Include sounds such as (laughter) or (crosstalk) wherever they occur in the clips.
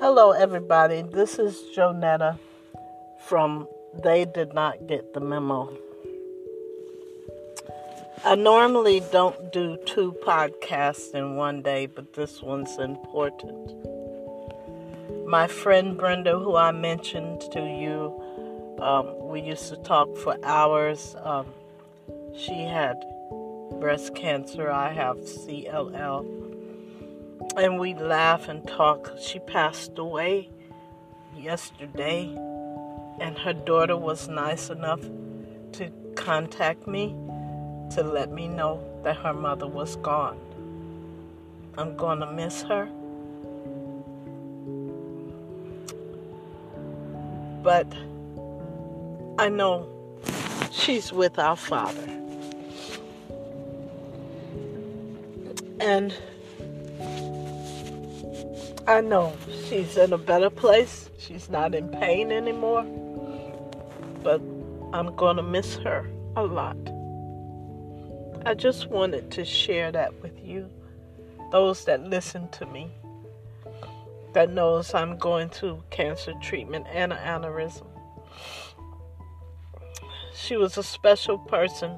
Hello, everybody. This is Jonetta from They Did Not Get the Memo. I normally don't do two podcasts in one day, but this one's important. My friend Brenda, who I mentioned to you, um, we used to talk for hours. Um, she had breast cancer, I have CLL and we laugh and talk. She passed away yesterday, and her daughter was nice enough to contact me to let me know that her mother was gone. I'm going to miss her. But I know she's with our Father. And I know she's in a better place. She's not in pain anymore. But I'm going to miss her a lot. I just wanted to share that with you. Those that listen to me that knows I'm going through cancer treatment and an aneurysm. She was a special person.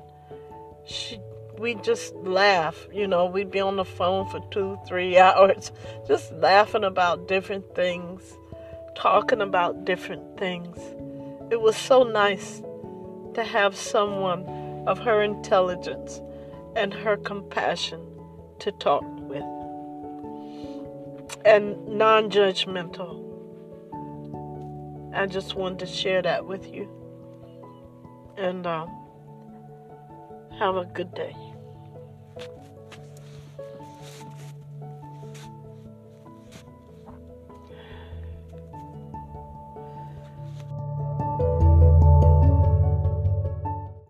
She we just laugh. You know, we'd be on the phone for two, three (laughs) hours, just laughing about different things, talking about different things. It was so nice to have someone of her intelligence and her compassion to talk with, and non judgmental. I just wanted to share that with you. And, um, have a good day.